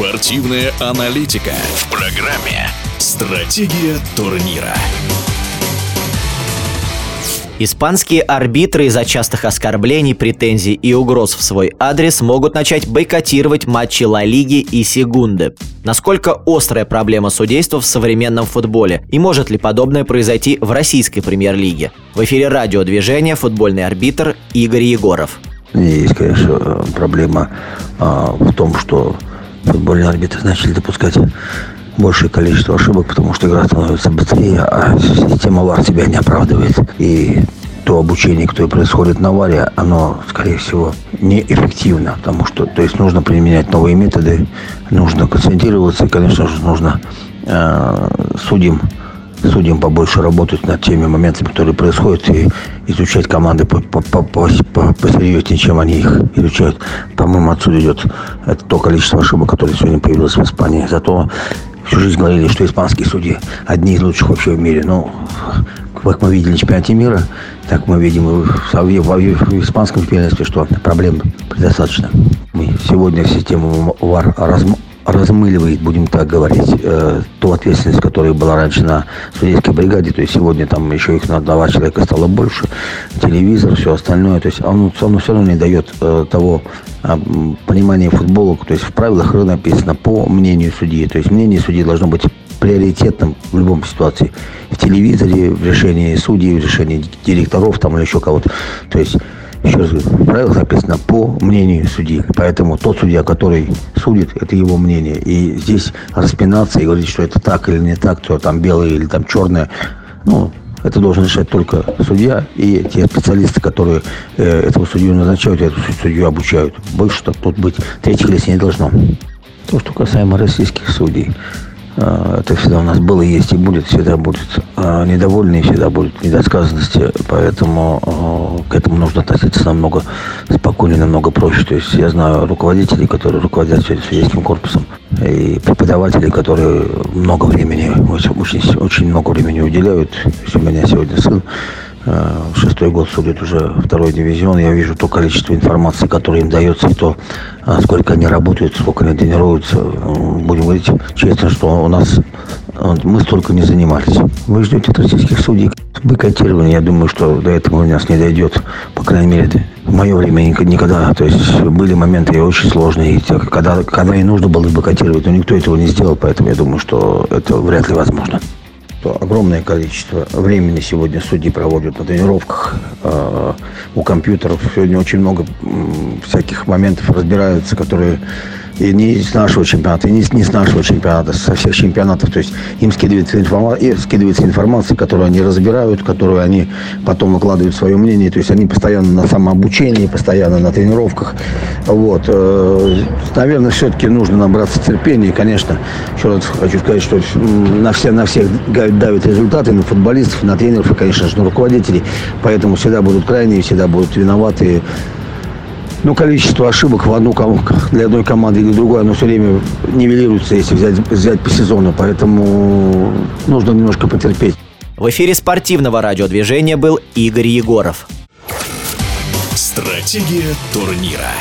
Спортивная аналитика в программе «Стратегия турнира». Испанские арбитры из-за частых оскорблений, претензий и угроз в свой адрес могут начать бойкотировать матчи Ла Лиги и Сегунды. Насколько острая проблема судейства в современном футболе и может ли подобное произойти в российской премьер-лиге? В эфире радиодвижения футбольный арбитр Игорь Егоров. Есть, конечно, проблема а, в том, что футбольные арбитры начали допускать большее количество ошибок, потому что игра становится быстрее, а система ВАР себя не оправдывает. И то обучение, которое происходит на ВАРе, оно, скорее всего, неэффективно, потому что, то есть, нужно применять новые методы, нужно концентрироваться, и, конечно же, нужно э, судим судьям побольше работать над теми моментами, которые происходят, и изучать команды посерьезнее, чем они их изучают. По-моему, отсюда идет это то количество ошибок, которое сегодня появилось в Испании. Зато всю жизнь говорили, что испанские судьи одни из лучших вообще в мире. Но, как мы видели в чемпионате мира, так мы видим и в, в, в испанском чемпионате, что проблем предостаточно. Мы сегодня систему ВАР размыливает, будем так говорить, э, ту ответственность, которая была раньше на судейской бригаде. То есть сегодня там еще их на два человека стало больше. Телевизор, все остальное. То есть оно, оно все равно не дает э, того э, понимания футбола. То есть в правилах написано по мнению судьи. То есть мнение судьи должно быть приоритетным в любом ситуации. В телевизоре, в решении судей, в решении директоров там или еще кого-то. То есть еще раз говорю, в правилах написано по мнению судьи. Поэтому тот судья, который судит, это его мнение. И здесь распинаться и говорить, что это так или не так, что там белое или там черное, ну, это должен решать только судья и те специалисты, которые э, этого судью назначают, эту судью обучают. Больше тут быть третьих лиц не должно. То, что касаемо российских судей. А, это всегда у нас было, есть и будет, всегда будет. А, недовольные всегда будут недосказанности, поэтому а, к этому нужно относиться намного спокойнее, намного проще. То есть я знаю руководителей, которые руководят судейским корпусом, и преподавателей, которые много времени, очень, очень много времени уделяют. У меня сегодня сын шестой год судит уже второй дивизион. Я вижу то количество информации, которое им дается, и то, сколько они работают, сколько они тренируются. Будем говорить честно, что у нас мы столько не занимались. Вы ждете от российских судей бойкотирования. Я думаю, что до этого у нас не дойдет. По крайней мере, в мое время никогда. То есть были моменты очень сложные, когда, когда и нужно было бойкотировать, но никто этого не сделал, поэтому я думаю, что это вряд ли возможно что огромное количество времени сегодня судьи проводят на тренировках э, у компьютеров. Сегодня очень много всяких моментов разбираются, которые и не с нашего чемпионата, и не, не с нашего чемпионата, со всех чемпионатов. То есть им скидывается, информация, скидывается информация, которую они разбирают, которую они потом выкладывают свое мнение. То есть они постоянно на самообучении, постоянно на тренировках. Вот. Э, наверное, все-таки нужно набраться терпения. И, конечно, еще раз хочу сказать, что на, все, на всех давят результаты, на футболистов, на тренеров и, конечно же, на руководителей. Поэтому всегда будут крайние, всегда будут виноваты ну, количество ошибок в одну, для одной команды или другой, оно все время нивелируется, если взять, взять по сезону. Поэтому нужно немножко потерпеть. В эфире спортивного радиодвижения был Игорь Егоров. Стратегия турнира.